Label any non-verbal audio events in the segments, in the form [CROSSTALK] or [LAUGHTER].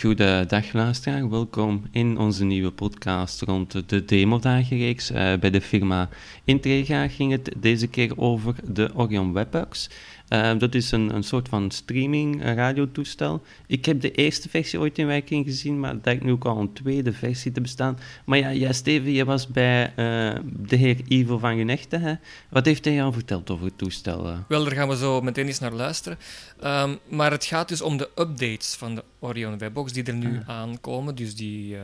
Goedendag luisteraar, welkom in onze nieuwe podcast rond de demodagenreeks. Uh, bij de firma Intrega ging het deze keer over de Orion Webbox. Uh, dat is een, een soort van streaming radiotoestel. Ik heb de eerste versie ooit in werking gezien, maar het lijkt nu ook al een tweede versie te bestaan. Maar ja, Steven, je was bij uh, de heer Ivo van Genechte. Hè? Wat heeft hij jou verteld over het toestel? Wel, daar gaan we zo meteen eens naar luisteren. Um, maar het gaat dus om de updates van de Orion Webbox die er nu ah. aankomen. Dus die uh,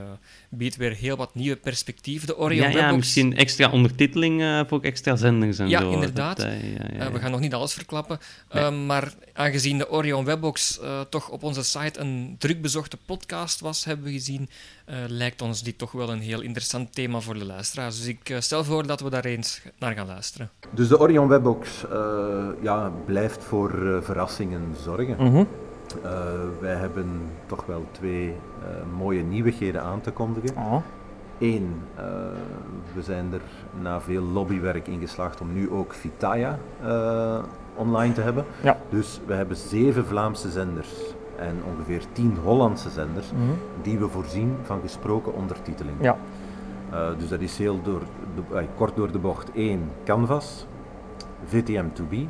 biedt weer heel wat nieuwe perspectieven. De Orion ja, Webbox... Ja, misschien extra ondertiteling uh, voor extra zenders en ja, zo. Inderdaad. Dat, ja, uh, we gaan nog niet alles verklappen. Nee. maar aangezien de Orion Webbox toch op onze site een drukbezochte podcast was, hebben we gezien, lijkt ons dit toch wel een heel interessant thema voor de luisteraars. Dus ik stel voor dat we daar eens naar gaan luisteren. Dus de Orion Webbox ja, blijft voor verrassingen zorgen. Mm -hmm. Uh, wij hebben toch wel twee uh, mooie nieuwigheden aan te kondigen. Oh. Eén, uh, we zijn er na veel lobbywerk in geslaagd om nu ook Vitaya online te hebben. Ja. Dus we hebben zeven Vlaamse zenders en ongeveer tien Hollandse zenders mm -hmm. die we voorzien van gesproken ondertiteling. Ja. dus dat is heel door de, kort door de bocht. Eén, Canvas, VTM2B,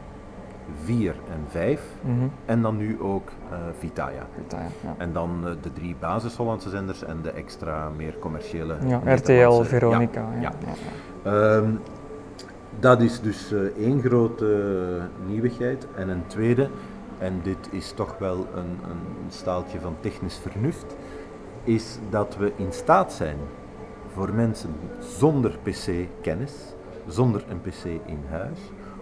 4 en 5. Mm -hmm. En dan nu ook uh, Vitaya. Vitaya ja. En dan uh, de drie basis Hollandse zenders en de extra meer commerciële. Ja, RTL, Veronica. Ja, ja. Um, dat is dus uh, één grote nieuwigheid. En een tweede, en dit is toch wel een, een staaltje van technisch vernuft, is dat we in staat zijn voor mensen zonder PC-kennis, zonder een PC in huis,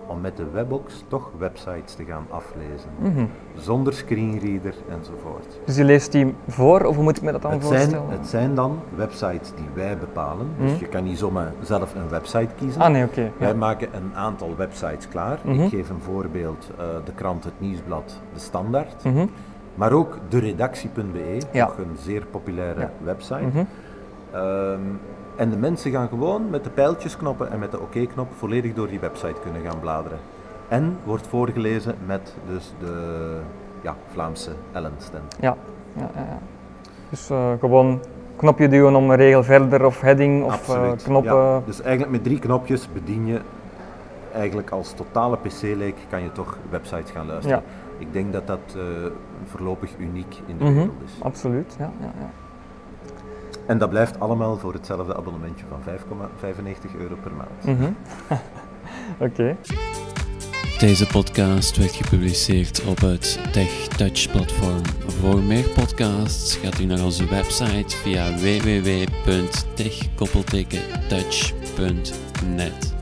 om met de webbox toch websites te gaan aflezen. Mm -hmm. Zonder screenreader enzovoort. Dus je leest die voor, of hoe moet ik me dat dan het voorstellen? Zijn, het zijn dan websites die wij bepalen. Mm -hmm. Dus je kan niet zomaar zelf een website kiezen. Ah nee, oké. Okay, wij ja. maken een aantal websites klaar. Mm -hmm. Ik geef een voorbeeld, uh, de krant Het Nieuwsblad, De Standaard. Maar ook de redactie.be, ja. ook een zeer populaire ja. website. Um, en de mensen gaan gewoon met de pijltjesknoppen en met de oké-knop volledig door die website kunnen gaan bladeren. En wordt voorgelezen met dus de ja, Vlaamse Ellen-stem. Ja, ja, ja, ja. Dus uh, gewoon knopje duwen om een regel verder of heading of uh, knoppen. Ja. Dus eigenlijk met drie knopjes bedien je eigenlijk als totale PC-leek kan je toch websites gaan luisteren. Ja. Ik denk dat dat uh, voorlopig uniek in de mm -hmm. wereld is. Absoluut, ja. ja, ja. En dat blijft allemaal voor hetzelfde abonnementje van 5,95 euro per maand. Mm -hmm. [LAUGHS] Oké. Okay. Deze podcast werd gepubliceerd op het TechTouch platform. Voor meer podcasts gaat u naar onze website via www.tech-touch.net.